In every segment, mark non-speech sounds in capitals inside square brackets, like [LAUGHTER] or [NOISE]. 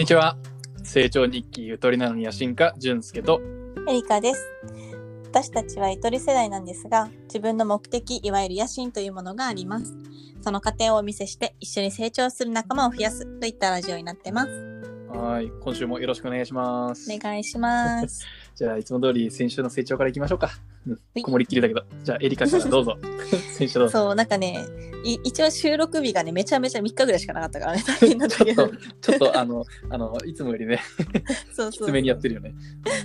にちは。成長日記ゆとりなのに野心家、淳介と。エリカです。私たちはゆとり世代なんですが、自分の目的、いわゆる野心というものがあります。その過程をお見せして、一緒に成長する仲間を増やすといったラジオになってます。はい。今週もよろしくお願いします。お願いします。[LAUGHS] じゃあ、いつも通り先週の成長からいきましょうか。うんいこもりっきりだけど。じゃあ、エリカからどうぞ。[LAUGHS] 先週どうぞ。そう、なんかね、い一応収録日がね、めちゃめちゃ3日ぐらいしかなかったからね、大変だけどちょっと。、ちょっと、あの、[LAUGHS] あの、いつもよりね、そうそうきつめにやってるよね。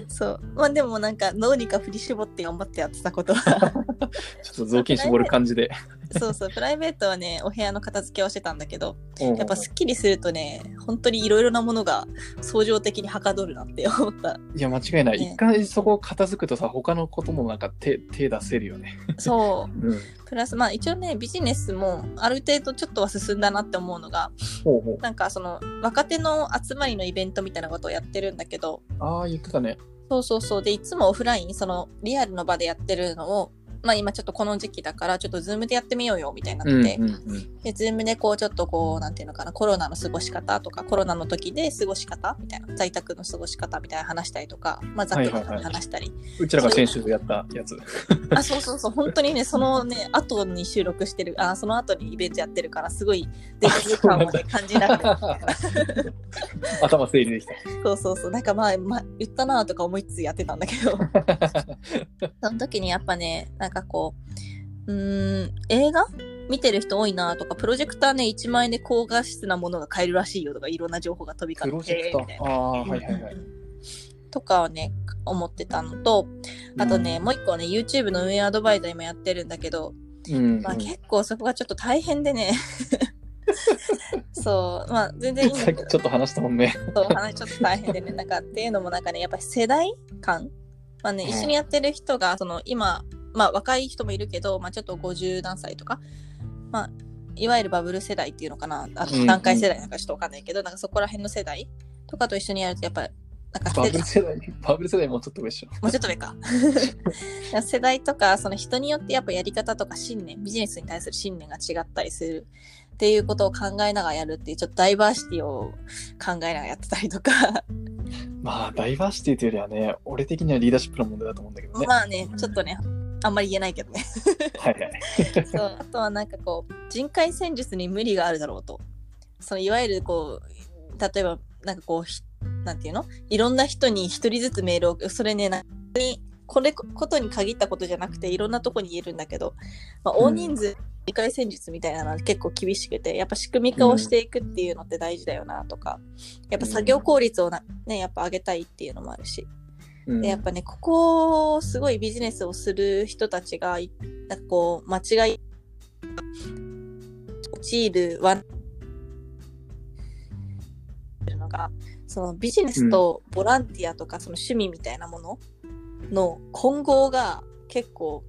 そう。まあでもなんか、どうにか振り絞って頑張ってやってたことは、[LAUGHS] ちょっと雑巾絞る感じで。そうそう、プライベートはね、お部屋の片付けをしてたんだけど、ややっぱすっきりするとね、本当にいろいろなものが相乗的にはかどるなって思った。いや、間違いない。ね一回そこ片付くとさ、他のこともなんか手、手出せるよね。そう。うん。プラス、まあ一応ね、ビジネスもある程度ちょっとは進んだなって思うのが、ほ。なんかその若手の集まりのイベントみたいなことをやってるんだけど、ああ、言ってたね。そうそうそう。で、いつもオフライン、そのリアルの場でやってるのを、まあ今ちょっとこの時期だから、ちょっと Zoom でやってみようよみたいになうん、ってて、うん、うん。で、 Zoom でこうちょっとこう、なんていうのかな、コロナの過ごし方とか、コロナの時で過ごし方みたいな、在宅の過ごし方みたいな話したりとか、まあざっくりと話したり。うちらが先週やったやつ。あ、そうそうそう、本当にね、そのね、後に収録してる、あ、その後にイベントやってるから、すごいデジタル感を、ね、感じなくて。頭整理できた。そうそうそう、なんかまあ、まあ、言ったなとか思いつつやってたんだけど、[LAUGHS] その時にやっぱね、なんかこう、うーん、映画見てる人多いなとか、プロジェクターね、1万円で高画質なものが買えるらしいよとか、いろんな情報が飛びプロ交って、ジェクタみたいなー。ああ、はいはいはい。とかをね、思ってたのと、あとね、もう一個ね、YouTube の運営アドバイザー今やってるんだけど、うん、まあ、結構そこがちょっと大変でね。[LAUGHS] そう、まあ全然いいんださけど、ちょっと話したもんね。そう話ちょっと大変でね、[LAUGHS] なんかっていうのもなんかね、やっぱり世代間まあね、うん一緒にやってる人が、その今、まあ若い人もいるけど、まあちょっと50何歳とか、まあ、いわゆるバブル世代っていうのかな、あうん段階世代なんかちょっとわかんないけど、なんかそこら辺の世代とかと一緒にやると、やっぱり、なんかバ世ブル世代、バブル世代もうちょっと上でしょ。もうちょっと上か。[LAUGHS] 世代とか、その人によってやっぱやり方とか信念、ビジネスに対する信念が違ったりするっていうことを考えながらやるっていう、ちょっとダイバーシティを考えながらやってたりとか、まあ、ダイバーシティというよりはね、俺的にはリーダーシップの問題だと思うんだけどね。まあね、ちょっとね、あんまり言えないけどね。はいはい。そうあとはなんかこう、人海戦術に無理があるだろうと。そのいわゆるこう、例えば、なんかこう、ひなんていうの？いろんな人に一人ずつメールを、それね、なにこれことに限ったことじゃなくていろんなとこに言えるんだけど、まあ、大人数理解戦術みたいなのは結構厳しくてやっぱ仕組み化をしていくっていうのって大事だよなとか、やっぱ作業効率をな、ね、やっぱ上げたいっていうのもあるし、うんでやっぱねここすごいビジネスをする人たちがいなんかこう間違い陥るワンのがそのビジネスとボランティアとかその趣味みたいなものの混合が結構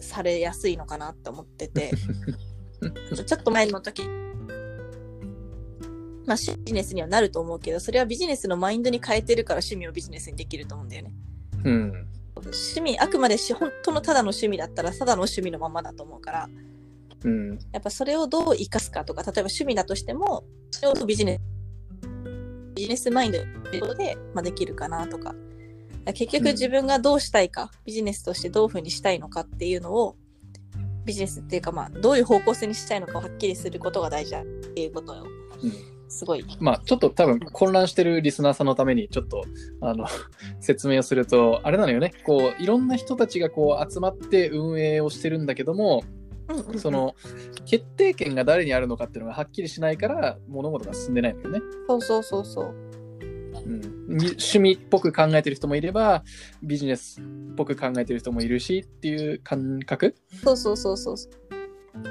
されやすいのかなって思ってて。[LAUGHS] ちょっと前の時まあビジネスにはなると思うけどそれはビジネスのマインドに変えてるから趣味をビジネスにできると思うんだよね。うん。趣味あくまでし本当のただの趣味だったらただの趣味のままだと思うからうん。やっぱそれをどう生かすかとか例えば趣味だとしてもそれをビジネスビジネスマインドで、まあ、できるかなとか結局うん自分がどうしたいか、ビジネスとしてどういうふうにしたいのかっていうのをビジネスっていうかまあどういう方向性にしたいのかをはっきりすることが大事だっていうことをうんすごいまあ、ちょっと多分混乱してるリスナーさんのために、ちょっと、あの、説明をすると、あれなのよね。こう、いろんな人たちがこう集まって運営をしてるんだけども、その、決定権が誰にあるのかっていうのがはっきりしないから、物事が進んでないのよね。そうそうそうそううん、み趣味っぽく考えてる人もいればビジネスっぽく考えてる人もいるしっていう感覚？そうそうそうそう。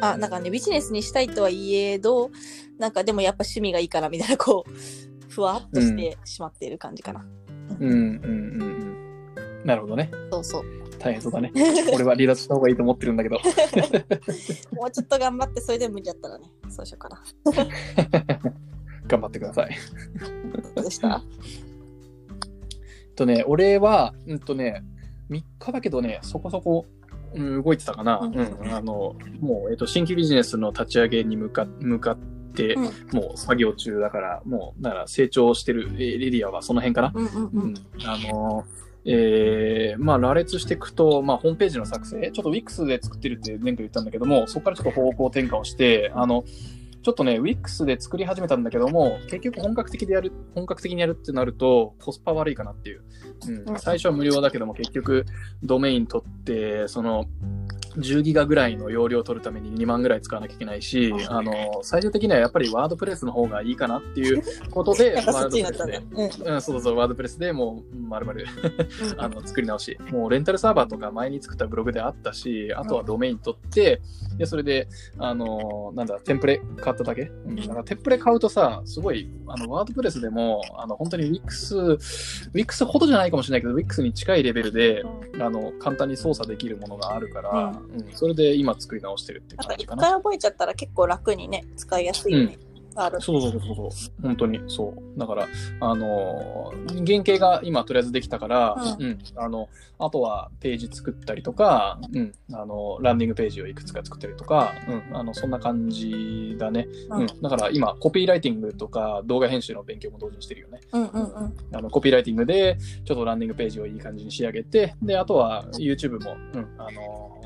あ、なんかね、ビジネスにしたいとはいえど、なんかでもやっぱ趣味がいいからみたいな、こう、[LAUGHS] ふわっとしてしまっている感じかな。うん。うんうんうんなるほどね。そうそう。大変そうだね。俺は離脱した方がいいと思ってるんだけど。[LAUGHS] もうちょっと頑張って、それで無理だったらね、そうしようかな。[LAUGHS] 頑張ってください。どうでした？とね俺はうんとね3日だけどねそこそこ、うん、動いてたかな、うん。うん。あのもう、えっと新規ビジネスの立ち上げに向か向かって、うん。もう作業中だから、もう、だから成長してるエリアはその辺かな。うんうんううん。ん。あのえーまあ、羅列していくと、まあ、ホームページの作成、ちょっと Wix で作ってるって前回言ったんだけども、そこからちょっと方向転換をして、あの、ちょっとね、Wix で作り始めたんだけども、結局本格的でやる、本格的にやるってなると、コスパ悪いかなっていう。うんうん最初は無料だけども、結局、ドメイン取って、その、10ギガぐらいの容量を取るために2万ぐらい使わなきゃいけないし、あの、最終的にはやっぱりワードプレスの方がいいかなっていう [LAUGHS] ことで、ワードプレスで。うん。うん、そうそう、ワードプレスでもう、まるまる、うん。[LAUGHS] あの、作り直し。もう、レンタルサーバーとか前に作ったブログであったし、あとはドメイン取って、で、それで、あの、なんだ、テンプレ買っただけ？うん、だから、テンプレ買うとさ、すごい、あの、ワードプレスでも、あの、本当に Wix、Wix ほどじゃないかもしれないけど、Wix に近いレベルで、あの、簡単に操作できるものがあるから、うん、それで今作り直してるっていうなんか一感じかな。回覚えちゃったら結構楽にね、使いやすいよね。ある。そうそうそうそう。本当にそう。だから、あのー原型が今とりあえずできたから、ううん、あの、あとはページ作ったりとか、うん、あの、ランディングページをいくつか作ったりとか、うん、あの、そんな感じだね。ううんん。だから今、コピーライティングとか動画編集の勉強も同時にしてるよね。うんうんうん。あの、コピーライティングで、ちょっとランディングページをいい感じに仕上げて、で、あとは YouTube も、うん、あのー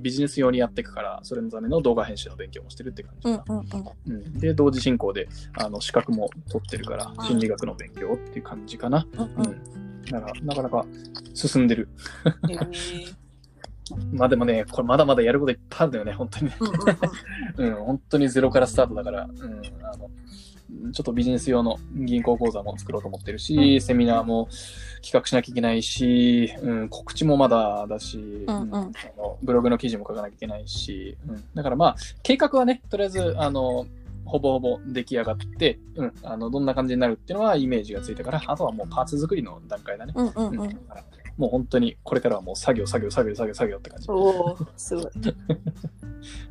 ビジネス用にやっていくから、それのための動画編集の勉強もしてるって感じかな。うんうんうん。うん、で、同時進行で、あの、資格も取ってるからう、ん心理学の勉強っていう感じかな。うんううんん。だから、なかなか進んでる。[LAUGHS] まあでもね、これまだまだやることいっぱいあるんだよね、本当にね。うんうんうん [LAUGHS] うん、本当にゼロからスタートだから、うん、あの、ちょっとビジネス用の銀行口座も作ろうと思ってるし、セミナーも企画しなきゃいけないし、うん、告知もまだだし、うん。うんあのブログの記事も書かなきゃいけないし、うん、だからまあ、計画はね、とりあえず、あの、ほぼほぼ出来上がって、うん、あの、どんな感じになるっていうのはイメージがついたから、あとはもうパーツ作りの段階だね。うんうんうん。うん。だからもう本当にこれからはもう作業、作業、作業、作業、作業って感じ。おお、すごい。[LAUGHS]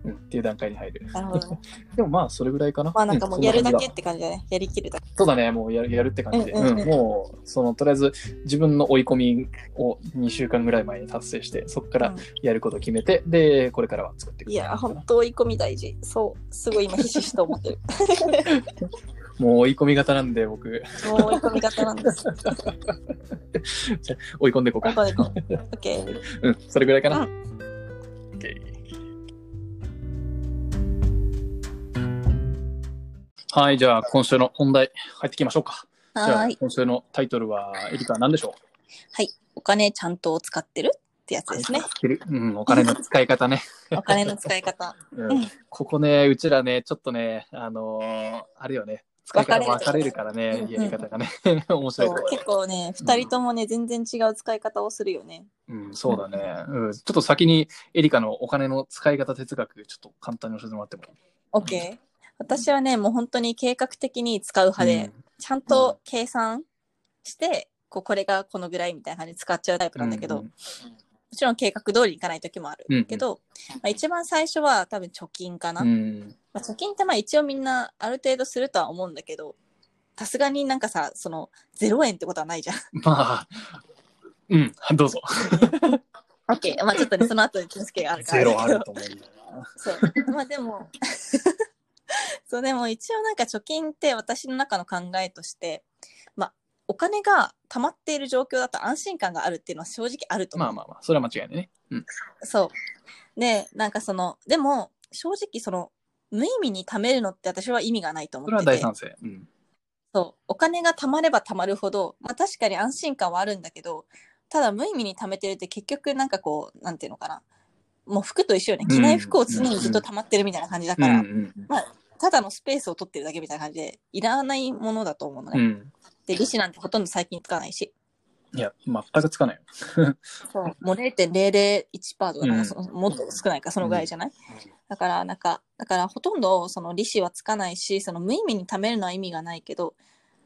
うん、っていう段階に入る。なるほどね。[LAUGHS] でもまあ、それぐらいかな。まあなんかもうやるだけうんって感じだね。やりきるだけ。そうだね、もうやるやるって感じで。うんうんうんうんもう、その、とりあえず自分の追い込みを2週間ぐらい前に達成して、そこからやることを決めて、で、これからは作っていくいや、本当追い込み大事。そう。すごい今ひしひしと思ってる。[LAUGHS] もう追い込み型なんで、僕、もう追い込み型なんです。[LAUGHS] 追い込んでいこうか。追い込んでいこう。[LAUGHS] オッケー。うん、それぐらいかな。う OK はい、じゃあ今週の本題入っていきましょうか。じゃあはーい。今週のタイトルは、エリカ何でしょう？はい。お金ちゃんと使ってるってやつですね。うん、お金の使い方ね。[LAUGHS] お金の使い方。うんうんここね、うちらね、ちょっとね、あのーあれよね、使い方分かれる。からね、やり方がね、[LAUGHS] 面白い。結構ね、二人ともね、全然違う使い方をするよね。うん、そうだね、うん。ちょっと先にエリカのお金の使い方哲学、ちょっと簡単に教えてもらっても。いいオッケー。私はね、もう本当に計画的に使う派で、ちゃんと計算して、こうこれがこのぐらいみたいな感じで使っちゃうタイプなんだけど、うんもちろん計画通りにいかない時もあるけど、まあ、一番最初は多分貯金かな。うん、まあ、貯金ってまあ一応みんなある程度するとは思うんだけど、さすがになんかさ、その0円ってことはないじゃん。まあ、うん、どうぞ。オッケー。まあちょっとね、その後に気付けがあるからゼロあ。ると思うんだよな。そう。まあでも、[LAUGHS] そうでも一応なんか貯金って私の中の考えとして、まあお金が溜まっている状況だと安心感があるっていうのは正直あると思う。まあまあまあ、それは間違いないね。うん。そう。で、なんかその、でも正直その、無意味に貯めるのって私は意味がないと思それってて。は大賛成。うん。そう。お金が貯まれば貯まるほど、まあ確かに安心感はあるんだけど、ただ無意味に貯めてるって結局なんかこう、なんていうのかな。もう服と一緒よね。着ない服を常にずっと溜まってるみたいな感じだから、うんうんただのスペースを取ってるだけみたいな感じで、いらないものだと思うのね。うん。で、利子なんてほとんど最近使わないし。いや、全くつかないよ。[LAUGHS] そう。もう0.001%とか、うんそのもっと少ないか、そのぐらいじゃない、だから、なんか、だからほとんどその利子はつかないし、その無意味に貯めるのは意味がないけど、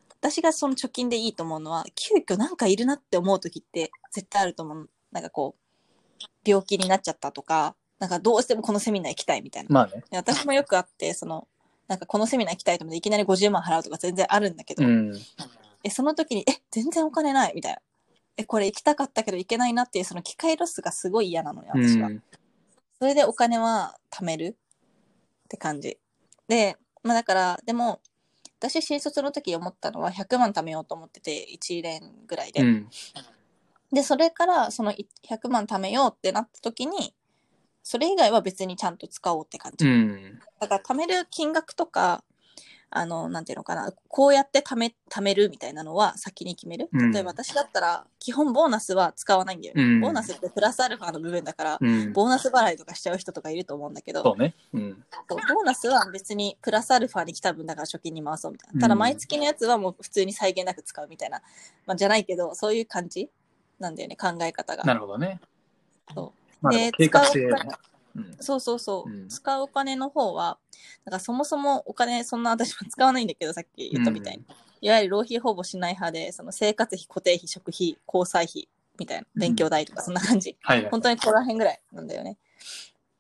私がその貯金でいいと思うのは、急遽なんかいるなって思う時って絶対あると思う。なんかこう、病気になっちゃったとか、なんかどうしてもこのセミナー行きたいみたいな。まあね。で私もよくあって、その、なんかこのセミナー行きたいと思っていきなり50万払うとか全然あるんだけど、うん。え、その時に、え、全然お金ないみたいな。え、これ行きたかったけど行けないなっていうその機会ロスがすごい嫌なのよ、私は。うんそれでお金は貯めるって感じ。で、まあだから、でも、私新卒の時思ったのは100万貯めようと思ってて、1年ぐらいで。うん。で、それからそのい100万貯めようってなった時に、それ以外は別にちゃんと使おうって感じ。うん。だから貯める金額とか、あの、なんていうのかな、こうやって貯め、貯めるみたいなのは先に決める。うん例えば私だったら、基本ボーナスは使わないんだよね。うんボーナスってプラスアルファの部分だから、うん。ボーナス払いとかしちゃう人とかいると思うんだけど、そうね。うん。ボーナスは別にプラスアルファに来た分だから貯金に回そうみたいな。うんただ毎月のやつはもう普通に際限なく使うみたいな。まあ、じゃないけど、そういう感じなんだよね、考え方が。なるほどね。そまあ、で計画性使そうそうそう、うん使うお金の方は、なんかそもそもお金そんな私も使わないんだけど、さっき言ったみたいに。いわゆる浪費ほぼしない派で、その生活費、固定費、食費、交際費みたいな、勉強代とかそんな感じ。はいはい。本当にここら辺ぐらいなんだよね。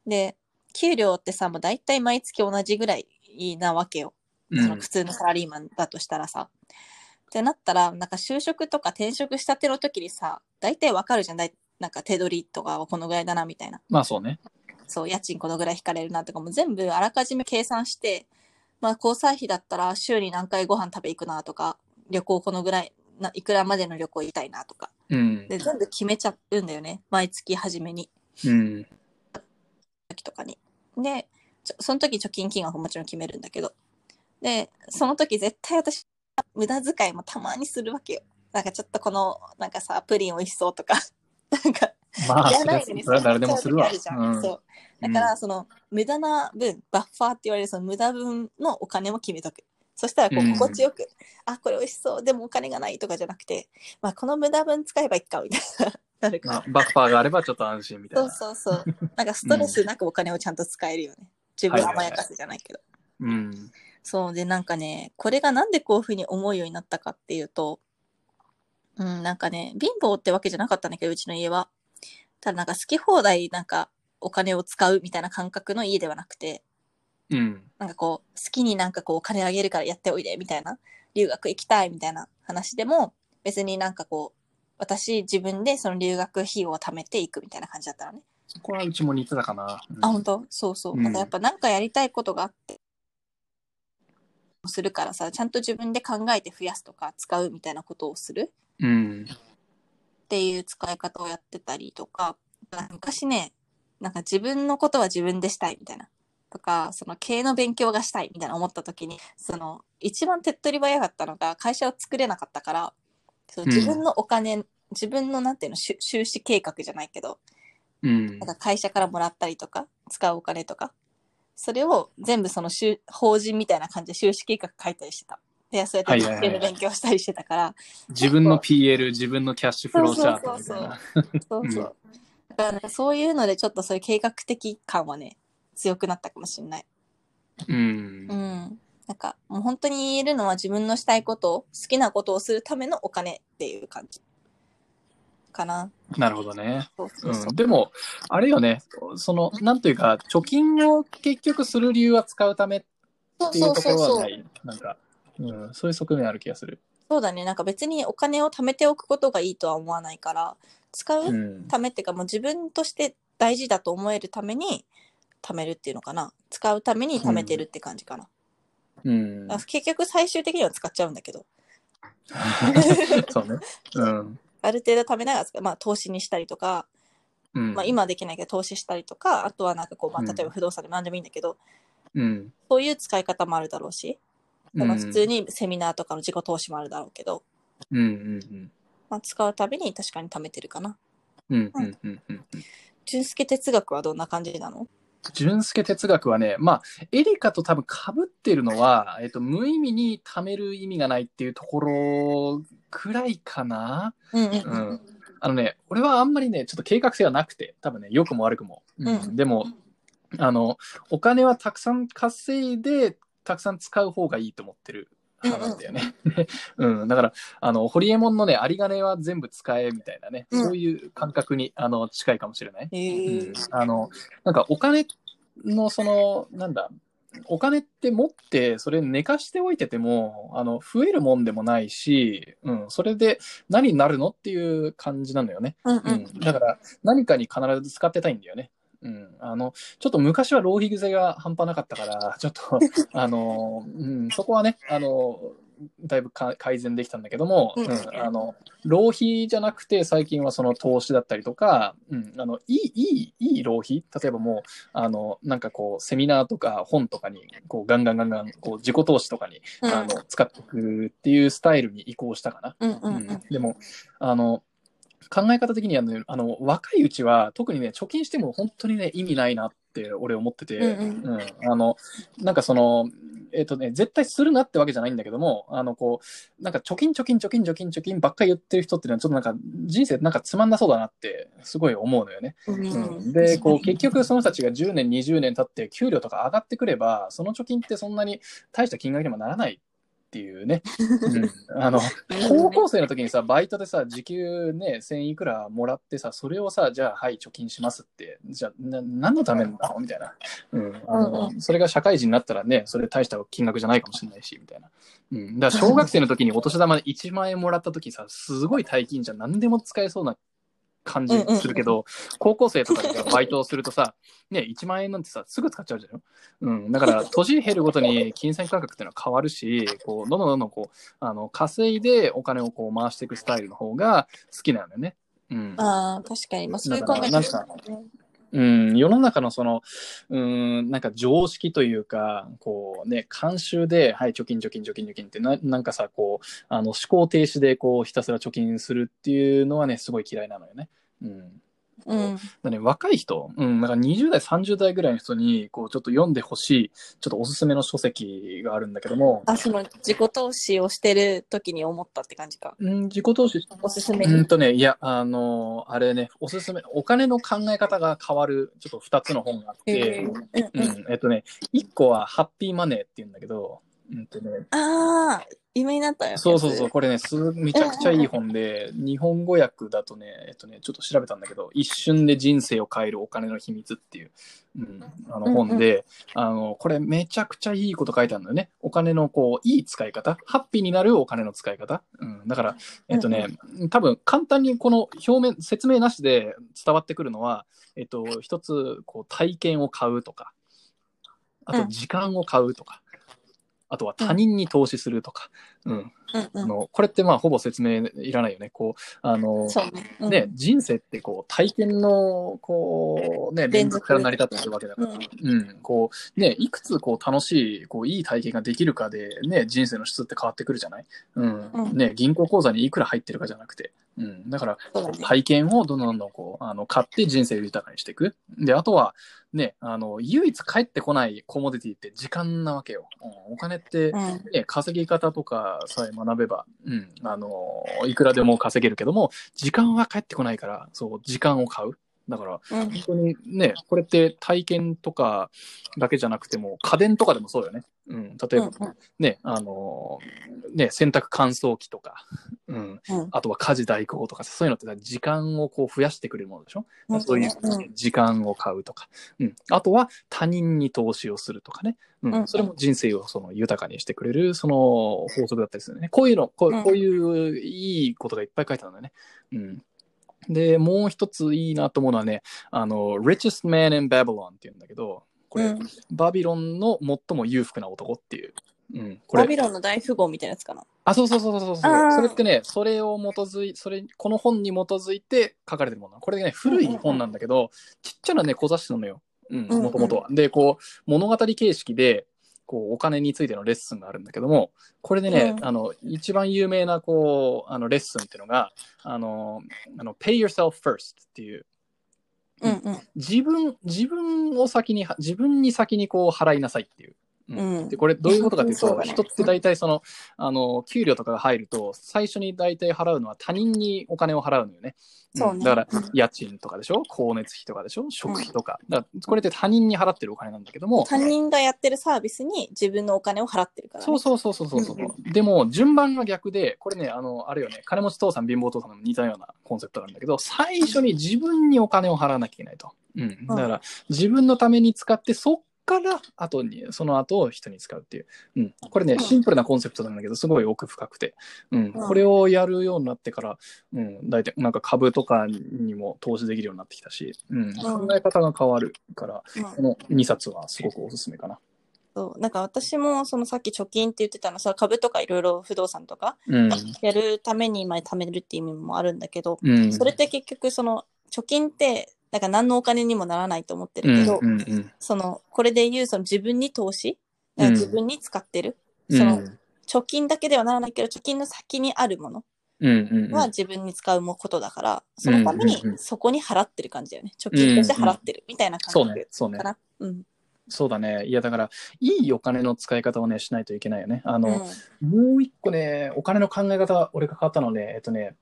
で、給料ってさ、もう大体毎月同じぐらいなわけよ。うんその普通のサラリーマンだとしたらさ。ってなったら、なんか就職とか転職したての時にさ、大体わかるじゃん。なんか手取りとかはこのぐらいだなみたいな。まあそうね。そう、家賃このぐらい引かれるなとかも全部あらかじめ計算して、まあ交際費だったら週に何回ご飯食べ行くなとか、旅行このぐらい、ないくらまでの旅行行きたいなとか。うん。で、全部決めちゃうんだよね。毎月初めに。うん。時とかに。で、その時貯金金額ももちろん決めるんだけど。で、その時絶対私、無駄遣いもたまにするわけよ。なんかちょっとこの、なんかさ、プリン美味しそうとか、[LAUGHS] なんか、[LAUGHS] まあ、いらそれないのにそれは誰でもするわ。使うんうんそう。だから、その、無駄な分、バッファーって言われるその無駄分のお金も決めとく。そしたら、こうんう、心地よく、あ、これ美味しそう、でもお金がないとかじゃなくて、まあ、この無駄分使えばいいか、みたいな。[LAUGHS] バッファーがあればちょっと安心みたいそうな。そうそう。なんかストレスなくお金をちゃんと使えるよね。自分を甘やかすじゃないけど。うん。そうで、なんかね、これがなんでこういうふうに思うようになったかっていうと、うん、なんかね、貧乏ってわけじゃなかったんだけど、うちの家は。ただなんか好き放題なんかお金を使うみたいな感覚の家ではなくて、うん。なんかこう、好きになんかこうお金あげるからやっておいでみたいな、留学行きたいみたいな話でも、別になんかこう、私自分でその留学費用を貯めていくみたいな感じだったのね。そこはうちも似てたかな。うんあ、本当？そうそう。うんなんかやっぱなんかやりたいことがあって、するからさ、ちゃんと自分で考えて増やすとか使うみたいなことをするうん。っていう使い方をやってたりとか、昔ね、なんか自分のことは自分でしたいみたいな。とか、その経営の勉強がしたいみたいな思った時に、その一番手っ取り早かったのが会社を作れなかったから、そのうん自分のお金、自分のなんていうの、収収支計画じゃないけど、うんなん。か会社からもらったりとか、使うお金とか、それを全部その収法人みたいな感じで収支計画書いたりしてた。で、そうやってはいはいはい経営の勉強したりしてたから、自分の PL、自分のキャッシュフローチャートみたいな。そうそう。だからね、そういうのでちょっとそういう計画的感はね、強くなったかもしれない。うんう。ん。なんか、もう本当に言えるのは自分のしたいことを、好きなことをするためのお金っていう感じ。かな。なるほどね。そうそうそう。うん、でも、あれよね、その、なんというか、貯金を結局する理由は使うためっそうていうところそうそうそう。はない。なんか、うん、そういう側面ある気がする。そうだね。なんか別にお金を貯めておくことがいいとは思わないから、使ううん。ためっていうか、もう自分として大事だと思えるために貯めるっていうのかな。使うために貯めてるって感じかな。うん。あ結局最終的には使っちゃうんだけど、[LAUGHS] そうね。うん。ある程度貯めながらまあ投資にしたりとか、うん。まあ今はできないけど投資したりとか、あとはなんかこう、まあうん例えば不動産でも何でもいいんだけど、うん。そういう使い方もあるだろうし、うん。まあ普通にセミナーとかの自己投資もあるだろうけど、うんうんまあ使うたびに確かに貯めてるかな。うん。うんうんうんうん。純介哲学はどんな感じなの？純介哲学はね、まあ、エリカと多分被ってるのは、えっと、無意味に貯める意味がないっていうところくらいかな。うんうんううんん。あのね、俺はあんまりね、ちょっと計画性はなくて、多分ね、良くも悪くも。うんうんでも、あの、お金はたくさん稼いで、たくさん使う方がいいと思ってる派なんだよね。[LAUGHS] うん、だから、あの、ホリエモンのね、有り金は全部使えみたいなね、うんそういう感覚に、あの、近いかもしれない。うんあの、なんかお金のその、なんだ、お金って持って、それ寝かしておいてても、あの、増えるもんでもないし、うん、それで何になるのっていう感じなのよね。うんううんん。だから、何かに必ず使ってたいんだよね。うん。あの、ちょっと昔は浪費癖が半端なかったから、[LAUGHS] ちょっと、[LAUGHS] あの、うん、そこはね、あの、だいぶか改善できたんだけども、うん。うんあの浪費じゃなくて最近はその投資だったりとか、うん、あのいいいいいい浪費？例えばもうあのなんかこうセミナーとか本とかにこうガンガンガンガンこう自己投資とかに、うん。あの使っていくっていうスタイルに移行したかな。うんうんでもあの考え方的にはねあの若いうちは特にね貯金しても本当にね意味ないなって俺思ってて、うんうん。あのなんかそのえっ、とね絶対するなってわけじゃないんだけどもあのこうなんか貯金貯金貯金貯金貯金ばっかり言ってる人っていうのはちょっとなんか人生なんかつまんなそうだなってすごい思うのよね。うん。うん。でこう結局その人たちが10年20年経って給料とか上がってくればその貯金ってそんなに大した金額にもならないっていうね、うん、[LAUGHS] あの高校生の時にさバイトでさ時給ね1000いくらもらってさそれをさじゃあはい貯金しますって。じゃあな何のためなのみたいな、うん。あのうんそれが社会人になったらねそれ大した金額じゃないかもしれないしみたいな、うん、だから小学生の時にお年玉で1万円もらった時さすごい大金じゃん。何でも使えそうな感じするけど、高校生とかでバイトをするとさ、ね、1万円なんてさ、すぐ使っちゃうじゃん。うん。だから、[LAUGHS] 年減るごとに金銭感覚っていうのは変わるし、こう、どんどんどんどんこう、あの、稼いでお金をこう回していくスタイルの方が好きなんだよね。うん。ああ、確かに。まあ、そういう考えなんかうん、世の中のその、うん、なんか常識というか、こうね、慣習で、はい、貯金、貯金、貯金、貯金ってな、なんかさ、こう、あの、思考停止で、こう、ひたすら貯金するっていうのはね、すごい嫌いなのよね。うん。うん。だね、若い人、うん、なんか20代、30代ぐらいの人に、こう、ちょっと読んでほしい、ちょっとおすすめの書籍があるんだけども、あ、その自己投資をしてる時に思ったって感じか。うん、自己投資、おすすめ。うんとね、いや、あのあれね、おすすめ、お金の考え方が変わる、ちょっと2つの本があって、えっとね、1個はハッピーマネーって言うんだけど、うんとね、ああ、夢になったよ。そうそうそう、これね、すめちゃくちゃいい本で、日本語訳だとね、えっとね、ちょっと調べたんだけど、一瞬で人生を変えるお金の秘密っていう、うん、あの本で、あの、これめちゃくちゃいいこと書いてあるんだよね。お金のこう、いい使い方、ハッピーになるお金の使い方。うん、だから、えっとね、多分簡単にこの表面、説明なしで伝わってくるのは、えっと、一つ、こう、体験を買うとか、あと時間を買うとか、あとは他人に投資するとか、うん、うんうん。あのこれってまあほぼ説明いらないよね。こうあのね。うんね、人生ってこう体験のこう、ね、連続から成り立ってるわけだから、ううんんこうね、いくつこう楽しいこういい体験ができるかで、ね、人生の質って変わってくるじゃない、うんうんね、銀行口座にいくら入ってるかじゃなくて、うん、だから。体験をどんどんどんこうあの買って人生を豊かにしていく。で、あとは、ね、あの唯一返ってこないコモディティって時間なわけよ。うんお金って、うん。ね、稼ぎ方とかさえ学べば、うん、あの、いくらでも稼げるけども、時間は返ってこないから、そう、時間を買う。だから、うん。本当にね、これって体験とかだけじゃなくても、家電とかでもそうよね。うん、例えば、ね、あの、ね、洗濯乾燥機とか、うん、うん。あとは家事代行とか、そういうのって時間をこう増やしてくれるものでしょ、うんそういううん時間を買うとか、うん、あとは他人に投資をするとかね、うん。うんそれも人生をその豊かにしてくれるその法則だったりするね。こういうの、こうん。うこういういいことがいっぱい書いてあるんだよね。うんで、もう一ついいなと思うのはね、あの、Richest Man in Babylon っていうんだけど、これ、うんバビロンの最も裕福な男っていう。うん、これバビロンの大富豪みたいなやつかな。あ、そうそうそうそうそうあーそれってね、それを基づい、それ、この本に基づいて書かれてるもの。これね、古い本なんだけど、ちっちゃなね、小雑誌なのよ。うん、うんうんもともとは。で、こう、物語形式で、こう、お金についてのレッスンがあるんだけども、これでね、うんあの、一番有名な、こう、あの、レッスンっていうのが、あの、あの、pay yourself first っていう、うんうん。自分、自分を先に、自分に先にこう払いなさいっていう。うん。で、これどういうことかっていうと、人って大体その、あの、給料とかが入ると、最初に大体払うのは他人にお金を払うのよね。そうだからうん、家賃とかでしょ？光熱費とかでしょ？食費とか。だから、これって他人に払ってるお金なんだけども、他人がやってるサービスに自分のお金を払ってるから、ね。そうそうそうそうそうそう、うんでも、順番が逆で、これね、あの、あれよね、金持ち父さん、貧乏父さんも似たようなコンセプトなんだけど、最初に自分にお金を払わなきゃいけないと。うん。だから、自分のために使って、そっから後にその後人に使うっていう、うん、これねシンプルなコンセプトなんだけどすごい奥深くて、うん、これをやるようになってから、うん、大体なんか株とかにも投資できるようになってきたし、うん、考え方が変わるからうん。この2冊はすごくおすすめかな。そう。なんか私もそのさっき貯金って言ってたのさ株とかいろいろ不動産とかうん。やるためにまあ貯めるっていう意味もあるんだけど、うん、それって結局その貯金ってなんか何のお金にもならないと思ってうんるけど、うんうんそのこれで言うその自分に投資？うん。自分に使ってる、うん。その貯金だけではならないけど貯金の先にあるものうんうんうん。は自分に使うことだから、そのためにうんうんうん。そこに払ってる感じだよね。貯金として払ってるみたいな感覚ねそうね。かな？うん。そうだね。いやだからいいお金の使い方をねしないといけないよね。あの、うん。もう一個ね、お金の考え方、俺が変わったので、えっとね、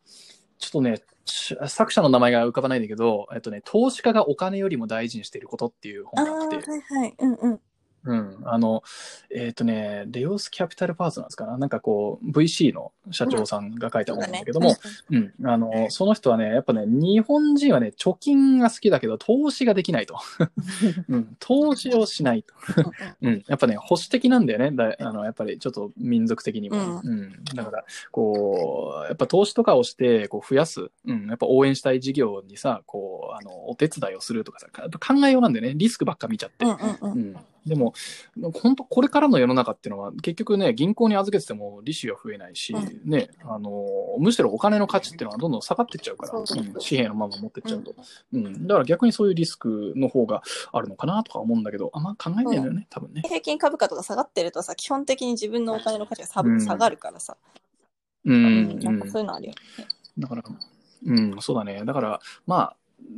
ちょっとね、ち作者の名前が浮かばないんだけど、えっとね、投資家がお金よりも大事にしていることっていう本があって、はいはい。うんうん。うん、あの、えっとね、レオスキャピタルパートナーズかななんかこう、VC の社長さんが書いた本なんだけども、うん、あの、その人はね、やっぱね、日本人はね、貯金が好きだけど、投資ができないと。[LAUGHS] うん、投資をしないと。うん、やっぱね、保守的なんだよね。だあのやっぱりちょっと民族的にも。ううんだから、こう、やっぱ投資とかをして、こう増やす。うん、やっぱ応援したい事業にさ、こう、あの、お手伝いをするとかさ、考えようなんだよね。リスクばっか見ちゃって。うんうんうんうん、でも、本当これからの世の中っていうのは、結局ね、銀行に預けてても利子が増えないし、うん。ね、あの、むしろお金の価値っていうのはどんどん下がってっちゃうから、そうん紙幣のまま持ってっちゃうと。うん、だから逆にそういうリスクの方があるのかなとか思うんだけど、あんま考えないのよね、多分ね。平均株価とか下がってるとさ基本的に自分のお金の価値が下,、うん。下がるからさ、ううん。ん、なんかそういうのあるよね。だから、うん、そうだね。だから、まあ、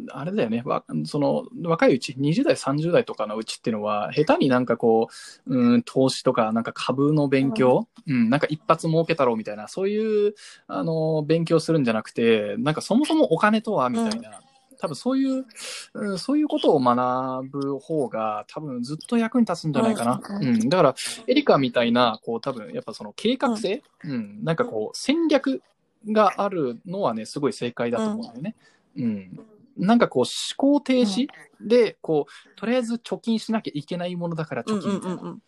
あれだよね。わその、若いうち、20代、30代とかのうちっていうのは、下手になんかこう、うん、投資とか、なんか株の勉強、うん、なんか一発儲けたろうみたいな、そういう、あの、勉強するんじゃなくて、なんかそもそもお金とは、みたいな。多分そういう、うん、そういうことを学ぶ方が多分ずっと役に立つんじゃないかな。ううんん、だから、エリカみたいな、こう多分やっぱその計画性、うん、なんかこう戦略があるのはね、すごい正解だと思うんだよね。うん。なんかこう思考停止で、こう、とりあえず貯金しなきゃいけないものだから貯金みたいな。うんうん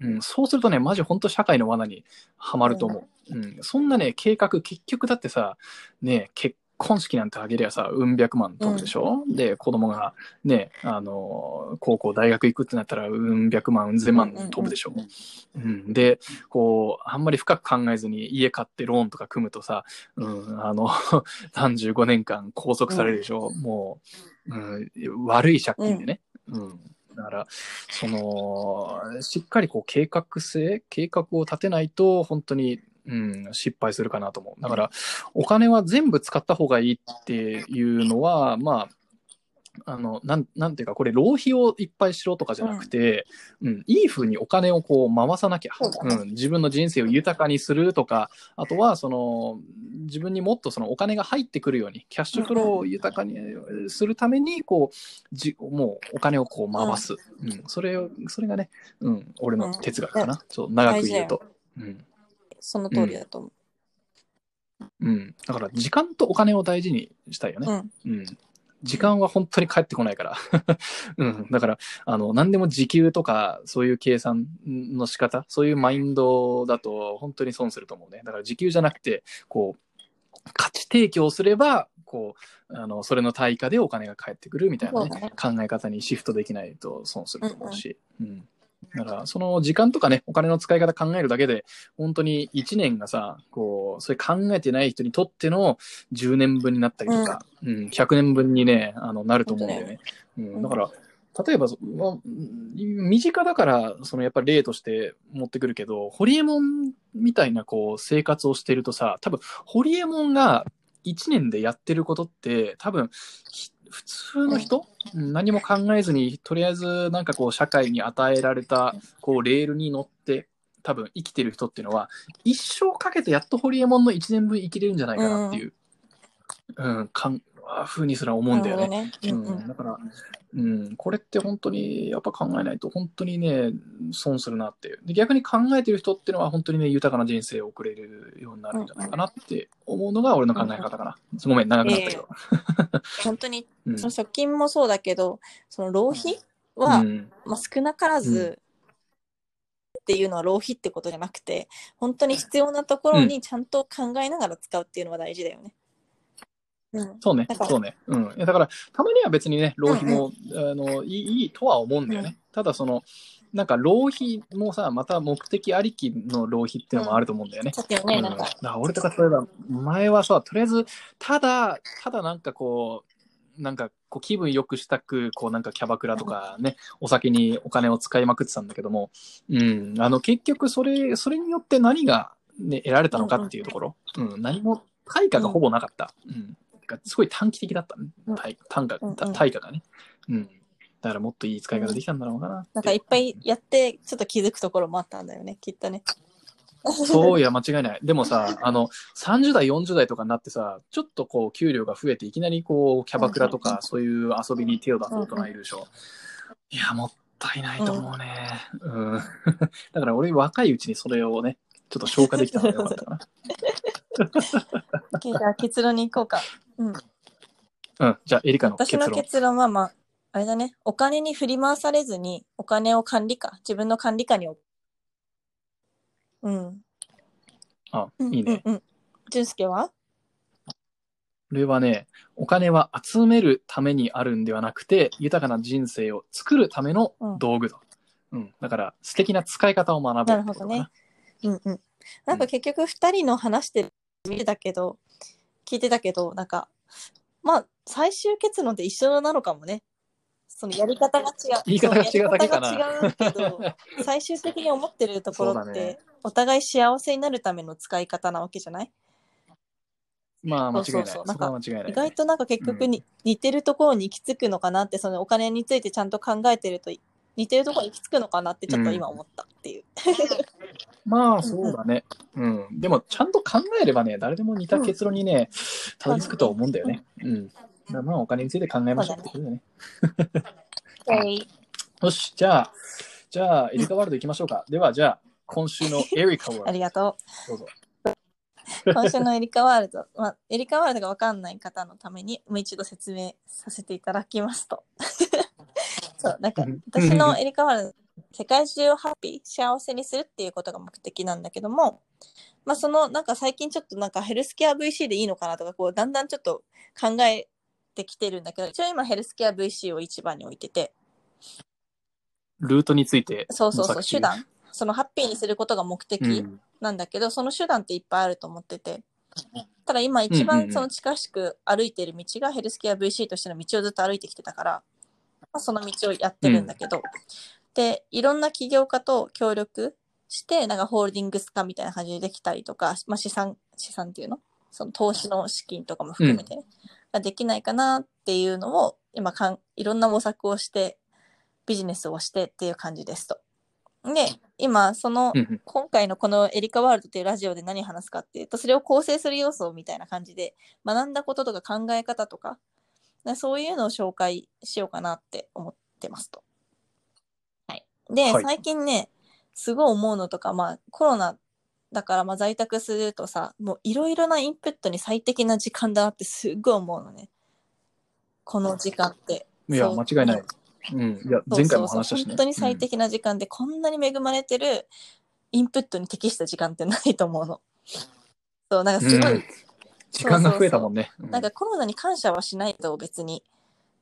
うん、そうするとね、マジ本当社会の罠にはまると思う。うん、そんなね、計画、結局だってさ、ね、結婚式なんてあげりゃさ、うん百万飛ぶでしょ、で、子供がね、あの、高校、大学行くってなったら、うん百万、うん千万飛ぶでしょ、うん、で、こう、あんまり深く考えずに家買ってローンとか組むとさ、うん、あの、[LAUGHS] 35年間拘束されるでしょ、もう、うん、悪い借金でね。うん。だから、その、しっかりこう計画性、計画を立てないと、本当に、うん、失敗するかなと思う。だから、お金は全部使った方がいいっていうのは、まあ、あの、なん、なんていうか、これ、浪費をいっぱいしろとかじゃなくて、うん、いい風にお金をこう回さなきゃ、そうん、自分の人生を豊かにするとか、あとは、その、自分にもっとそのお金が入ってくるように、キャッシュフローを豊かにするために、こう、じもうお金をこう回す。うん、それを、それがね、うん、俺の哲学かな。そう、長く言うと。うん。その通りだと思うん。だから、時間とお金を大事にしたいよう。ね。うんうん。時間は本当に返ってこないから。[LAUGHS] うん。だから、あの、何でも時給とか、そういう計算の仕方、そういうマインドだと、本当に損すると思うね。だから、時給じゃなくて、こう、価値提供すれば、こう、あの、それの対価でお金が返ってくるみたいな、ねね考え方にシフトできないと損すると思うし。うんだから、その時間とかね、お金の使い方考えるだけで、本当に1年がさ、こう、それ考えてない人にとっての10年分になったりとか、うん、100年分にね、あの、なると思うんだよね。うん、だから、例えば、そまあうん身近だから、そのやっぱり例として持ってくるけど、ホリエモンみたいなこう生活をしてるとさ、多分、ホリエモンが1年でやってることって、多分、ひ普通の人、うん何も考えずに、とりあえずなんかこう社会に与えられたこうレールに乗って、多分生きてる人っていうのは、一生かけてやっとホリエモンの1年分生きれるんじゃないかなっていう、うん、かん、ふうにすら思うんだよね。ね。ううん。んうん。だから、うん、これって本当にやっぱ考えないと本当にね損するなっていう。で逆に考えてる人っていうのは本当にね豊かな人生を送れるようになるんじゃないかなって思うのが俺の考え方かな、ごめん長くなったけど、本当に、[LAUGHS] うん。その貯金もそうだけど、その浪費は、うん。まあ、少なからず、っていうのは浪費ってことじゃなくて本当に必要なところにちゃんと考えながら使うっていうのは大事だよね。うん、そうねそうね。うん。いやだから、たまには別にね、浪費も、あのいいいいとは思うんだよね。ただ、その、なんか浪費もさ、また目的ありきの浪費っていうのもあると思うんだよね。さっきのね、うん。なんか。だから俺とか例えば前はさとりあえずただただなんかこうなんかこう気分良くしたくこうなんかキャバクラとかねお酒にお金を使いまくってたんだけども、うん、あの結局それそれによって何が、ね、得られたのかっていうところ、うん、何も対価がほぼなかった、うんすごい短期的だった、ね単価うんうん。た対価がね、うん、だからもっといい使い方できたんだろうな。なんかいっぱいやってちょっと気づくところもあったんだよね。きっとね。そういや、間違いない。でもさ、[LAUGHS] あの、30代、40代とかになってさ、ちょっとこう、給料が増えて、いきなりこう、キャバクラとか、そういう遊びに手を出す大人いるでしょ。いや、もったいないと思うね。うん。[LAUGHS] だから俺、若いうちにそれをね、ちょっと消化できたのがよかったか OK [LAUGHS] じゃあ結論に行こうか。うん、な。うん。じゃあ、エリカの私の結論。はまああれだねお金に振り回されずにお金を管理下自分の管理下に置く。うん。あ、うんいいね。うんうん。俊介は？これはね、お金は集めるためにあるんではなくて、豊かな人生を作るための道具と。うん。だから、素敵な使い方を学ぶってことかなるうんうん。なんか結局二人の話してる見てたけど、聞いてたけど、なんか、まあ、最終結論って一緒なのかもね。そのやり方が違う。[LAUGHS] 言い方が違うだけかなそうやり方が違うけど、[LAUGHS] 最終的に思ってるところって、ねお互い幸せになるための使い方なわけじゃない？まあ、間違いない。そうそうない。意外となんか結局に、似てるところに行き着くのかなって、そのお金についてちゃんと考えてると、似てるところに行き着くのかなってちょっと今思ったっていう。まあ、そうだね。うん。でも、ちゃんと考えればね、誰でも似た結論にね、たどり着くと思うんだよね。うん。まあ、お金について考えましょうってことだよね。はい。[LAUGHS] よし、じゃあ、じゃあ、エリカワールド行きましょうか。では、じゃあ、今週のエリカワールド。ありがとどうぞ。う。今週のエリカワールド、まあ、エリカワールドがわかんない方のために、もう一度説明させていただきますと。そう、なんか、私のエリカワールド、世界中をハッピー、幸せにするっていうことが目的なんだけども、まあ、その、なんか最近ちょっとなんかヘルスケア VC でいいのかなとか、こう、だんだんちょっと考えてきてるんだけど、一応今ヘルスケア VC を一番に置いてて、ルートについて。そうそうそう、手段。そのハッピーにすることが目的。うん。なんだけど、その手段っていっぱいあると思ってて。ただ今一うんうんうん番その近しく歩いてる道がヘルスケア VC としての道をずっと歩いてきてたから、まあ、その道をやってるんだけど、で、いろんな起業家と協力して、なんかホールディングス化みたいな感じでできたりとか、まあ、資産、資産っていうの？その投資の資金とかも含めてね、ができないかなっていうのを、今かん、いろんな模索をして、ビジネスをしてっていう感じですと。で、今、そのうんうん。今回のこのエリカワールドっていうラジオで何話すかっていうと、それを構成する要素みたいな感じで、学んだこととか考え方とか、なそういうのを紹介しようかなって思ってますと。はい。で、はい最近ね、すごい思うのとか、まあコロナだからまあ在宅するとさ、もういろいろなインプットに最適な時間だなってすっごい思うのね。この時間って。いや、間違いない。うん。いや、前回も話したしね。本当に最適な時間で、こんなに恵まれてるインプットに適した時間ってないと思うの。そう、なんかすごい、うん時間が増えたもんね。うんなんかコロナに感謝はしないと別に、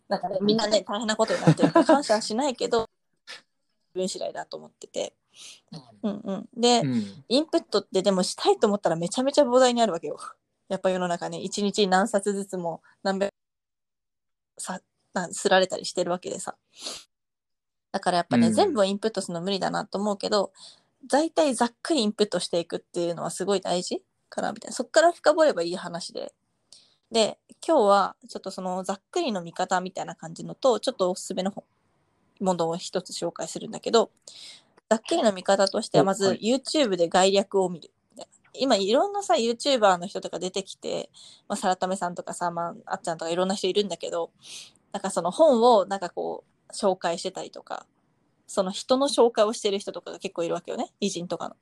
なんかね、みんなね、大変なことになってるから感謝はしないけど、自分次第だと思ってて。うんうん。で、うんインプットってでもしたいと思ったらめちゃめちゃ膨大にあるわけよ。やっぱ世の中ね、一日に何冊ずつも何百さなすられたりしてるわけでさ。だからやっぱね、うん全部をインプットするの無理だなと思うけど、大体ざっくりインプットしていくっていうのはすごい大事かなみたいな。そっから深掘ればいい話で。で、今日はちょっとそのざっくりの見方みたいな感じのと、ちょっとおすすめのものを一つ紹介するんだけど、ざっくりの見方としてはまず YouTube で概略を見る。今いろんなさ YouTuber の人とか出てきて、まあ、サラタメさんとかさ、まあ、あっちゃんとかいろんな人いるんだけどなんかその本をなんかこう紹介してたりとかその人の紹介をしてる人とかが結構いるわけよね偉人とかの。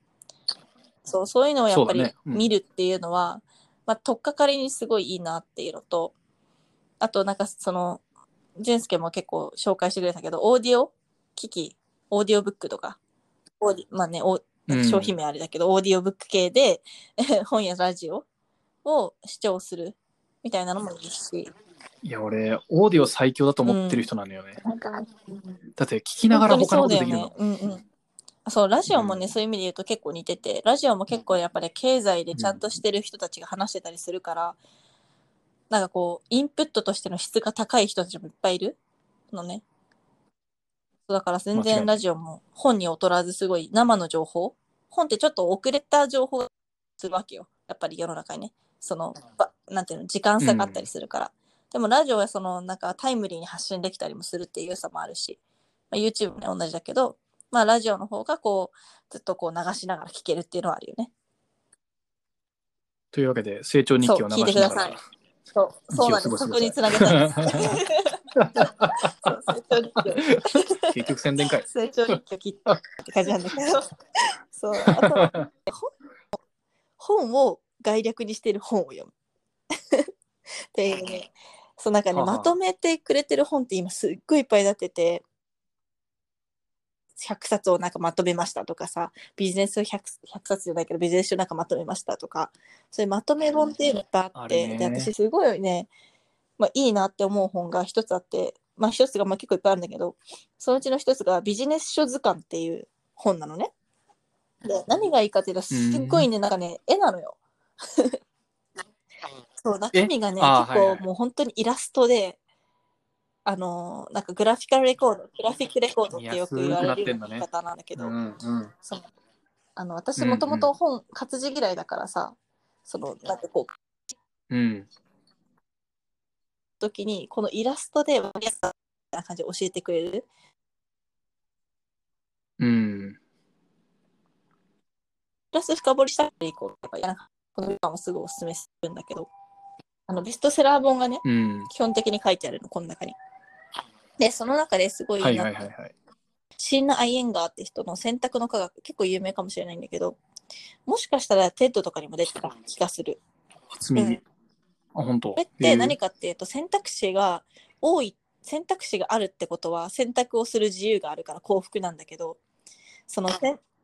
そうそういうのをやっぱり見るっていうのは、まあ、取っかかりにすごいいいなっていうのとあとなんかその淳介も結構紹介してくれたけどオーディオ機器、オーディオブックとか、オーディまあね、おうん商品名あれだけど、オーディオブック系で [LAUGHS] 本やラジオを視聴するみたいなのもいいし、いや、俺、オーディオ最強だと思ってる人なのよね。なんか、だって聞きながら他のことできるの。本当にそうだよね。うんうん。あそう、ラジオもね、そういう意味で言うと結構似てて、ラジオも結構やっぱり経済でちゃんとしてる人たちが話してたりするから、なんかこう、インプットとしての質が高い人たちもいっぱいいるのね。そうだから全間違いない然ラジオも本に劣らずすごい生の情報本ってちょっと遅れた情報がするわけよ。やっぱり世の中にね。その、ばなんていうの、時間差があったりするから。でもラジオはその、なんかタイムリーに発信できたりもするっていう良さもあるし、まあ、YouTube もね、同じだけど、まあラジオの方がこう、ずっとこう流しながら聞けるっていうのはあるよね。というわけで、成長日記を流しながら。そう聞いてくださいそう、そうなんです。そこにつなげたい [LAUGHS] です。結局宣伝会。成長日記を切ったって感じなんだけど、そう、あと本を概略にしている本を読む。っていうね、そうなんかね、まとめてくれてる本って今すっごいいっぱい出ってて、100冊をなんかまとめましたとかさ、ビジネスを 100, 100冊じゃないけど、ビジネス書なんかまとめましたとか、そういうまとめ本っていうのがいっぱいあって、で、私すごいね、まあいいなって思う本が一つあって、まあ一つがまあ結構いっぱいあるんだけど、そのうちの一つがビジネス書図鑑っていう本なのね。で、何がいいかっていうと、すっごいね、なんかね、絵なのよ。[LAUGHS] そう、中身がね、結構もう本当にイラストで、あのーなんかグラフィカルレコード、グラフィックレコードってよく言われる方なんだけど、うんうん。そのあの私もともと本、活字嫌いだからさ、そのなんかこう、うん。時にこのイラストで分かりやすな感じで教えてくれる。うん。プラス深掘りしたらいいこう、やっぱりなんかこの本もすごいおすすめするんだけど、あのベストセラー本がね、うん。基本的に書いてあるの、この中に。で、その中ですごいはいなはいはいはい。シーナ・アイエンガーって人の選択の科学、結構有名かもしれないんだけど、もしかしたら TED とかにも出てた気がする。初耳。うんあ、本当。これって何かっていうと、選択肢が多い、選択肢があるってことは、選択をする自由があるから幸福なんだけど、その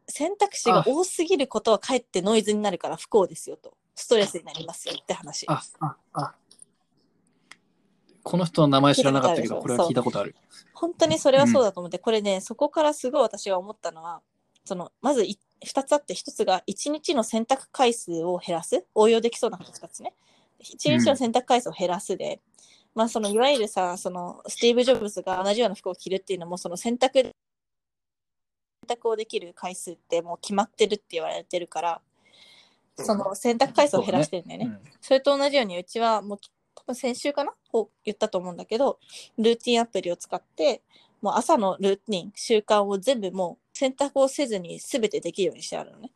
選択肢が多すぎることはかえってノイズになるから不幸ですよと、ストレスになりますよって話。あ、あ、あ。この人の名前知らなかったけど、これは聞いたことある。本当にそれはそうだと思って、これね、そこからすごい私が思ったのは、その、まずい2つあって、1つが1日の選択回数を減らす。応用できそうな2つね。1日の選択回数を減らすで、まあその、いわゆるさ、その、スティーブ・ジョブズが同じような服を着るっていうのも、その選択、選択をできる回数ってもう決まってるって言われてるから、その選択回数を減らしてるんだよね。それと同じようにうちはもう多分先週かな？を言ったと思うんだけどルーティンアプリを使ってもう朝のルーティン習慣を全部もう選択をせずに全てできるようにしてあるのね。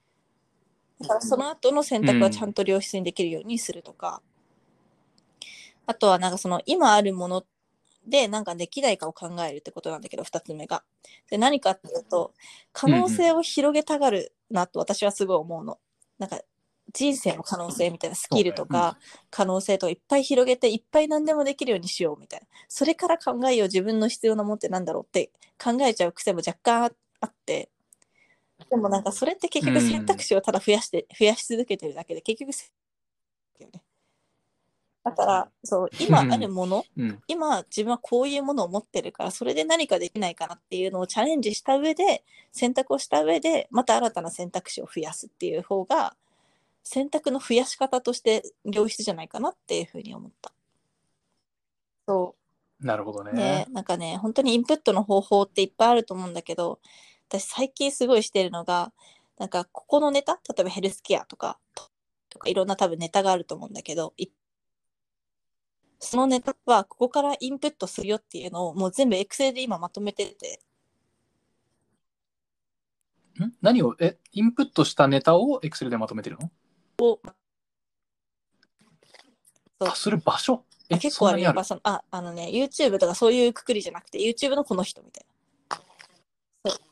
だからその後の選択はちゃんと良質にできるようにするとか、あとはなんかその今あるものでなんかできないかを考えるってことなんだけど2つ目が。で何かっていうと可能性を広げたがるなと私はすごい思うの。なんか人生の可能性みたいなスキルとか可能性とかいっぱい広げていっぱい何でもできるようにしようみたいな。それから考えよう自分の必要なものってなんだろうって考えちゃう癖も若干ああって。でもなんかそれって結局選択肢をただ増やして、増やし続けてるだけで結局だからそう今あるもの、うん。今自分はこういうものを持ってるからそれで何かできないかなっていうのをチャレンジした上で選択をした上でまた新たな選択肢を増やすっていう方が選択の増やし方として良質じゃないかなっていうふうに思った。そなるほどね。うねなんかね本当にインプットの方法っていっぱいあると思うんだけど私最近すごいしてるのがなんかここのネタ例えばヘルスケアとかとかいろんな多分ネタがあると思うんだけどいそのネタはここからインプットするよっていうのをもう全部 Excel で今まとめてて。ん？何を、え、インプットしたネタを Excel でまとめてるの？そうあ、する場所？え、あ結構あるそんなにやっぱそのああのね YouTube とかそういうくくりじゃなくて YouTube のこの人みたい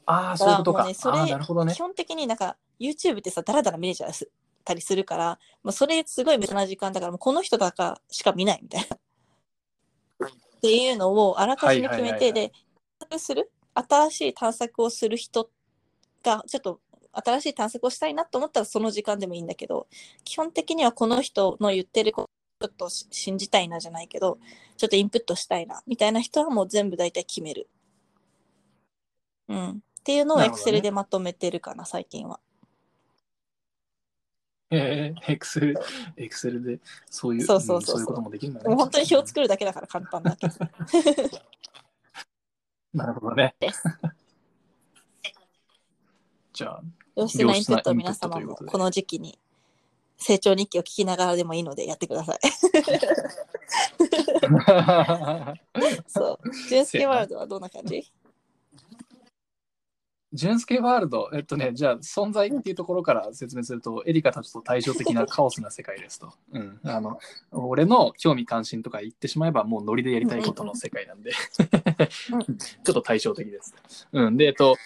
ああ、なそういうことか。ねそれああ、なるほどね。基。本的になんか YouTube ってさだらだら見れちゃうすたりするから、まあ、それすごい無駄な時間だからもうこの人だかしか見ないみたいな。[LAUGHS] っていうのをあらかじめ決めてで検索する？新しい探索をする人がちょっと新しい探索をしたいなと思ったらその時間でもいいんだけど基本的にはこの人の言ってることちょっと信じたいなじゃないけどちょっとインプットしたいなみたいな人はもう全部大体決める。うん、っていうのを Excel でまとめてるかな最近は。えー、エクセル、エクセルでそういうそうそうそうそうんいうこともできるん本当に表作るだけだから簡単だけど。[LAUGHS] なるほどね。[LAUGHS] じゃあ、良質なインプットを皆様もこの時期に成長日記を聞きながらでもいいのでやってください。[LAUGHS] そう。ジュンスケワールドはどんな感じ？ジュンスケワールド、えっとね、じゃあ存在っていうところから説明すると、エリカたちと対照的なカオスな世界ですと。うん、あの俺の興味関心とか言ってしまえば、もうノリでやりたいことの世界なんで、うん [LAUGHS] ちょっと対照的です。うん、で、えっと、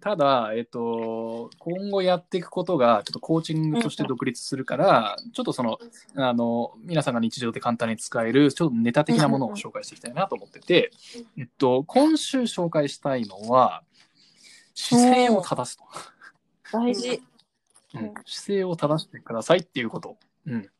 ただ、えっと、今後やっていくことが、ちょっとコーチングとして独立するから、ちょっとその、あの、皆さんが日常で簡単に使える、ちょっとネタ的なものを紹介していきたいなと思ってて、えっと、今週紹介したいのは、姿勢を正すと。大事。うん、姿勢を正してくださいっていうこと。うん、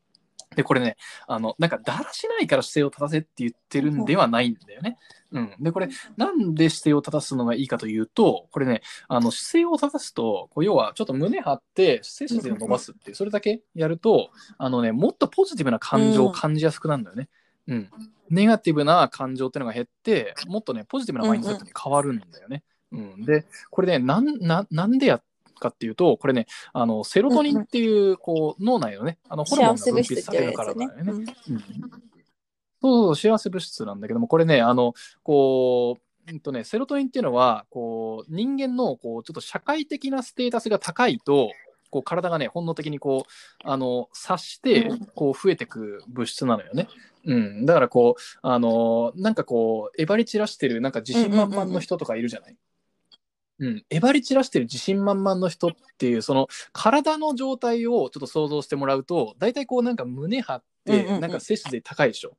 で、これね、あの、なんか、だらしないから姿勢を正せって言ってるんではないんだよね。うん。で、これ、なんで姿勢を正すのがいいかというと、これね、あの、姿勢を正すと、こう要は、ちょっと胸張って、背筋を伸ばすっていう、それだけやると、あのね、もっとポジティブな感情を感じやすくなるんだよね。うん。ネガティブな感情っていうのが減って、もっとね、ポジティブなマインドセットに変わるんだよね。うん。で、これね、なん、ななんでやかっていうと、これね、あの、セロトニンっていう、こう、脳内のね、あの、ホルモンが分泌されるからだよね。。うんそうそう、幸せ物質なんだけども、これね、あの、こう、うんとね、セロトニンっていうのは、こう、人間の、こう、ちょっと社会的なステータスが高いと、こう、体がね、本能的にこう、あの、察してうん、こう、増えてく物質なのよね。うん。だから、こう、あの、なんかこう、えばり散らしてる、なんか自信満々の人とかいるじゃない。うん、えばり散らしてる自信満々の人っていうその体の状態をちょっと想像してもらうと大体こうなんか胸張ってうんうんうん。なんか背筋高いでしょ、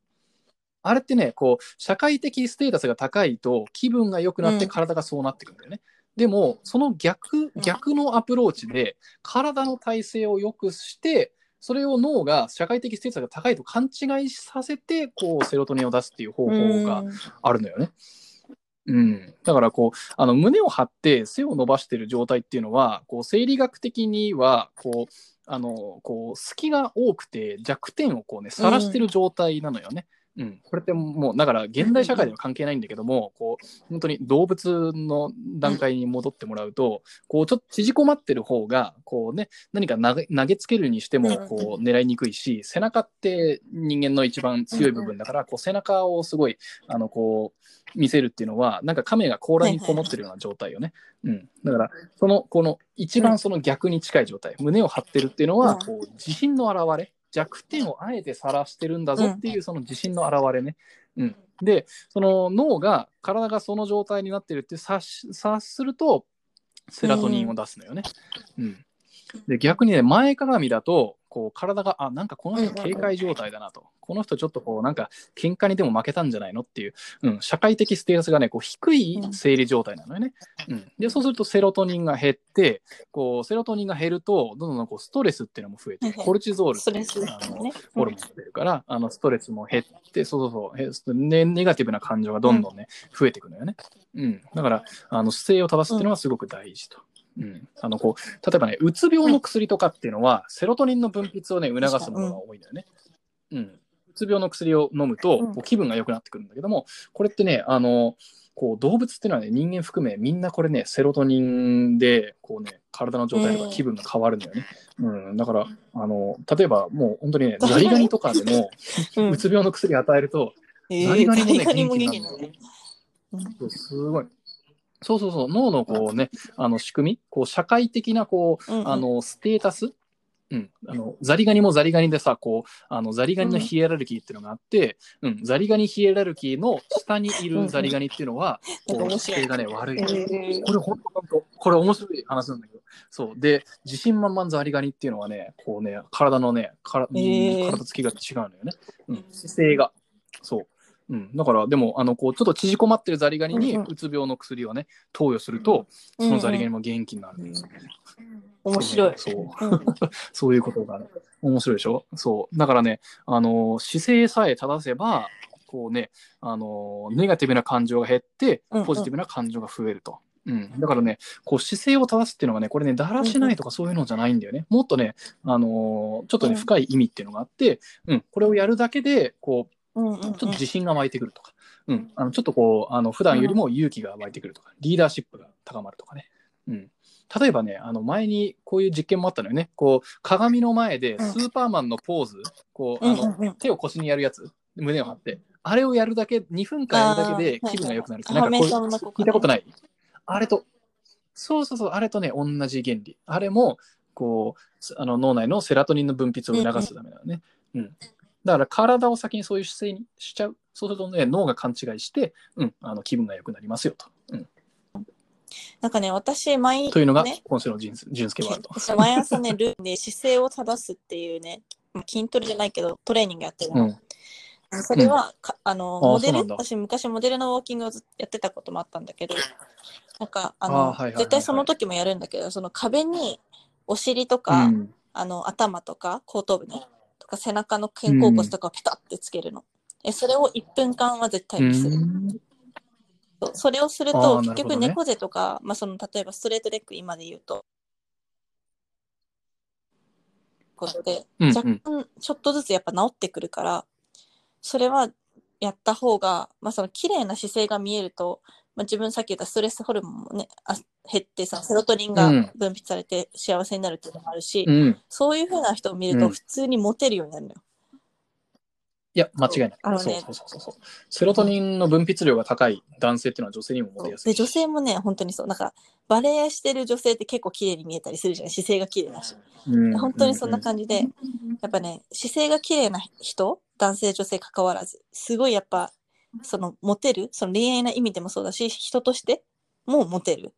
あれってねこう社会的ステータスが高いと気分が良くなってうん。体がそうなってくんだよね、でもその逆逆のアプローチで体の体勢を良くしてそれを脳が社会的ステータスが高いと勘違いさせてこうセロトニンを出すっていう方法があるのよね。うん、だからこうあの胸を張って背を伸ばしている状態っていうのはこう生理学的にはこうあのこう隙が多くて弱点をこうね晒してる状態なのよね。うん、これってもうだから現代社会では関係ないんだけども、こう本当に動物の段階に戻ってもらうと、こうちょっと縮こまってる方がこうね何か投げ投げつけるにしてもうん。うんこう狙いにくいし背中って人間の一番強い部分だからこう背中をすごいあのこう見せるっていうのはなんか亀が甲羅にこもってるような状態よね。うん、だからそのこの一番その逆に近い状態、胸を張ってるっていうのはうん。こう自信の表れ弱点をあえて晒してるんだぞっていうその自信の表れね。うん、でその脳が体がその状態になってるって察するとセラトニンを出すのよね。うんで逆にね前かがみだとこう体があなんかこの人警戒状態だなと、この人ちょっとこうなんか喧嘩にでも負けたんじゃないのっていう、うん、社会的ステータスがねこう低い生理状態なのよね。うん、でそうするとセロトニンが減ってこうセロトニンが減るとどんどんこうストレスっていうのも増えてコルチゾールっていうあのね。ホルモンが出るから、あのストレスも減って、そうそうそうへネ、ネガティブな感情がどんどんね、増えていくのよね。うん。だから、あの姿勢を正すっていうのはすごく大事と。うん。あの、こう、例えばね、うつ病の薬とかっていうのは、セロトニンの分泌をね、促すものが多いんだよね。うん。うつ病の薬を飲むと、うんこう気分が良くなってくるんだけども、これってね、あの、こう動物っていうのはね、人間含め、みんなこれね、セロトニンで、こうね、体の状態とか気分が変わるんだよね。うん。だから、あの、例えばもう本当にね、[LAUGHS] ザリガニとかでも、うんうつ病の薬与えると、えザリガニもね元気になるんだよねすごい。そうそうそう、脳のこうね、あの仕組み、こう社会的なこう、うんうん。あのステータス、うん、あのザリガニもザリガニでさ、こうあのザリガニのヒエラルキーっていうのがあって、うん。ザリガニヒエラルキーの下にいるザリガニっていうのは、うんうんこう姿勢がね悪い。えーこれ本当本当これ面白い話なんだけど、そう。で自信満々ザリガニっていうのはね、こうね体のねから、えー。体つきが違うのよね。うん、姿勢が。そう。うん、だからでもあのこうちょっと縮こまってるザリガニにうんうん。うつ病の薬をね投与すると、そのザリガニも元気になるんですよ、面白い。そう。うん。[LAUGHS] そういうことが面白いでしょ？そう。だからねあの姿勢さえ正せばこうねあのネガティブな感情が減ってうんうん。ポジティブな感情が増えると。うん、だからね、こう姿勢を正すっていうのがね、これね、だらしないとかそういうのじゃないんだよね。もっとね、あのーちょっとね、うん。深い意味っていうのがあって、うん、これをやるだけで、こう、うんうんうん。ちょっと自信が湧いてくるとか、うん、あのちょっとこう、あの普段よりも勇気が湧いてくるとか、リーダーシップが高まるとかね。うん、例えばね、あの前にこういう実験もあったのよね。こう鏡の前でスーパーマンのポーズ、こうあの、手を腰にやるやつ、胸を張って、あれをやるだけ、2分間やるだけで気分が良くなるなんかこう聞いたことない？あれと、そうそうそう、あれとね、同じ原理。あれも、こう、あの脳内のセラトニンの分泌を促すためだよね。うん。だから体を先にそういう姿勢にしちゃう。そうするとね、脳が勘違いして、うん、あの気分が良くなりますよと。うん、なんかね、私、毎というのがね、今週の人人助ワールド。私 [LAUGHS] 毎朝ね、ルームで姿勢を正すっていうね、まあ筋トレじゃないけど、トレーニングやってるの。うん。それは、かあの、あモデル私昔モデルのウォーキングをずっとやってたこともあったんだけど、なんか、あの、絶対その時もやるんだけど、その壁にお尻とうか、ん。あの、頭とか、後頭部ね、とか背中の肩甲骨とかをピタってつけるの。え、それを1分間は絶対にする。それをすると、結局猫背とか、まあ、その例えばストレートレッグ今で言うと、ことで、うんうん。若干ちょっとずつやっぱ治ってくるから、それはやった方が、まあ、その綺麗な姿勢が見えると、まあ、自分さっき言ったストレスホルモンもね、あ減ってさ、セロトニンがうん分泌されて幸せになるっていうのもあるし、うん。そういう風な人を見るうんと普通にモテるようになるのよ。いや、間違いない。あのねそうそうそうそう。セロトニンの分泌量が高い男性っていうのは女性にもモテやすい。で女性もね、本当にそう。なんか、バレエしてる女性って結構綺麗に見えたりするじゃない姿勢が綺麗だし。うん本当にそんな感じで、やっぱね、姿勢が綺麗な人、男性、女性関わらず、すごいやっぱ、その、モテる、その恋愛な意味でもそうだし、人としてもモテる。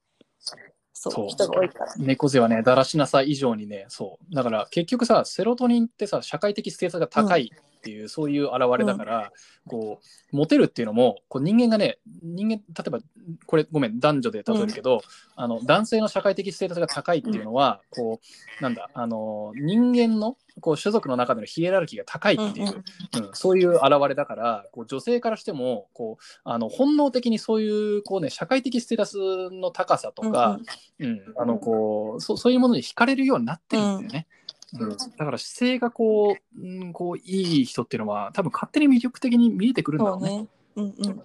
そう、人が多いから。猫背はね、だらしなさ以上にね、そう。だから結局さ、セロトニンってさ、社会的ステータスが高いっていう、そういう現れだから、こう、モテるっていうのも、こう人間がね、人間、例えば、これごめん、男女で例えるけど、あの、男性の社会的ステータスが高いっていうのは、こう、なんだ、あの、人間の、こう種族の中でのヒエラルキーが高いっていう、うん。うんうん、そういう現れだからこう女性からしてもこうあの本能的にそういうこう、ね、社会的ステータスの高さとか、うんあのこうそそういうものに惹かれるようになってるんだよね。うんだから姿勢がこう,、うん、こういい人っていうのは多分勝手に魅力的に見えてくるんだろうね。そうね。うんうん。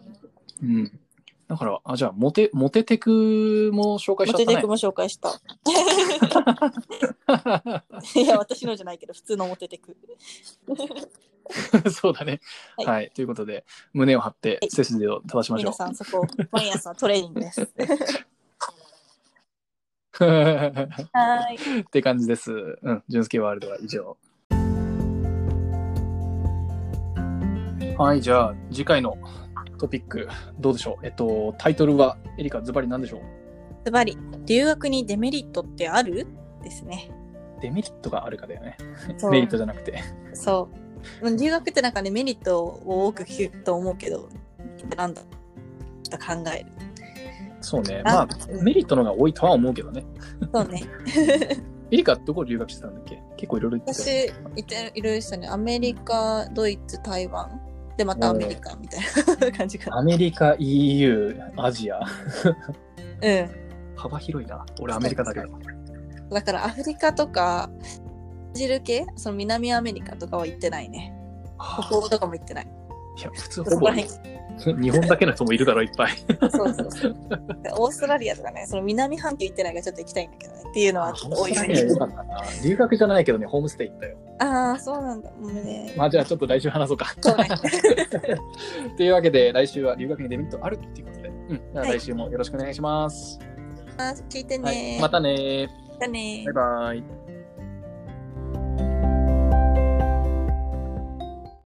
うん、だからあじゃあモテモテテクも紹介したねモテテク。も紹介した。いや、私のじゃないけど、普通のモテテク。そうだね、はいはい。ということで胸を張って背筋を正しましょう。皆さん、そこ、毎朝トレーニングです。[LAUGHS] はーい。って感じです。うん、純介ワールドは以上。はい、じゃあ次回のトピックどうでしょう？えっと、タイトルはエリカズバリ何でしょう？ズバリ、留学にデメリットってある？ですね。デメリットがあるかだよね。メリットじゃなくて。そう。うん留学ってなんかね、メリットを多く聞くと思うけど、なんだと考える。そうね。あまあ、メリットの方が多いとは思うけどね。そうね。[LAUGHS] エリカどこ留学してたんだっけ？結構いろいろ言ってた。私、いていろいろしたね。アメリカ、ドイツ、台湾。で、またアメリカみたいな感じかな。アメリカ、EU、アジア。うん。幅広いな。俺アメリカだけど。だからアフリカとか、ブラジル系？その南アメリカとかは行ってないね。北欧とかも行ってない。いや、普通ほぼ。日本だけの人もいるだろ、いっぱい。そうそうそう。でオーストラリアとかね、その南半球行ってないからちょっと行きたいんだけどね。っていうのは多いよね。留学じゃないけどね、ホームステイ行ったよ。ああ、そうなんだ。もうね。まあじゃあちょっと来週話そうか。そうね。というわけで来週は留学にデメリットあるっていうことで、うん、じゃあはい来週もよろしくお願いします。あ聞いてはい、ね。またねまたねバイバイ。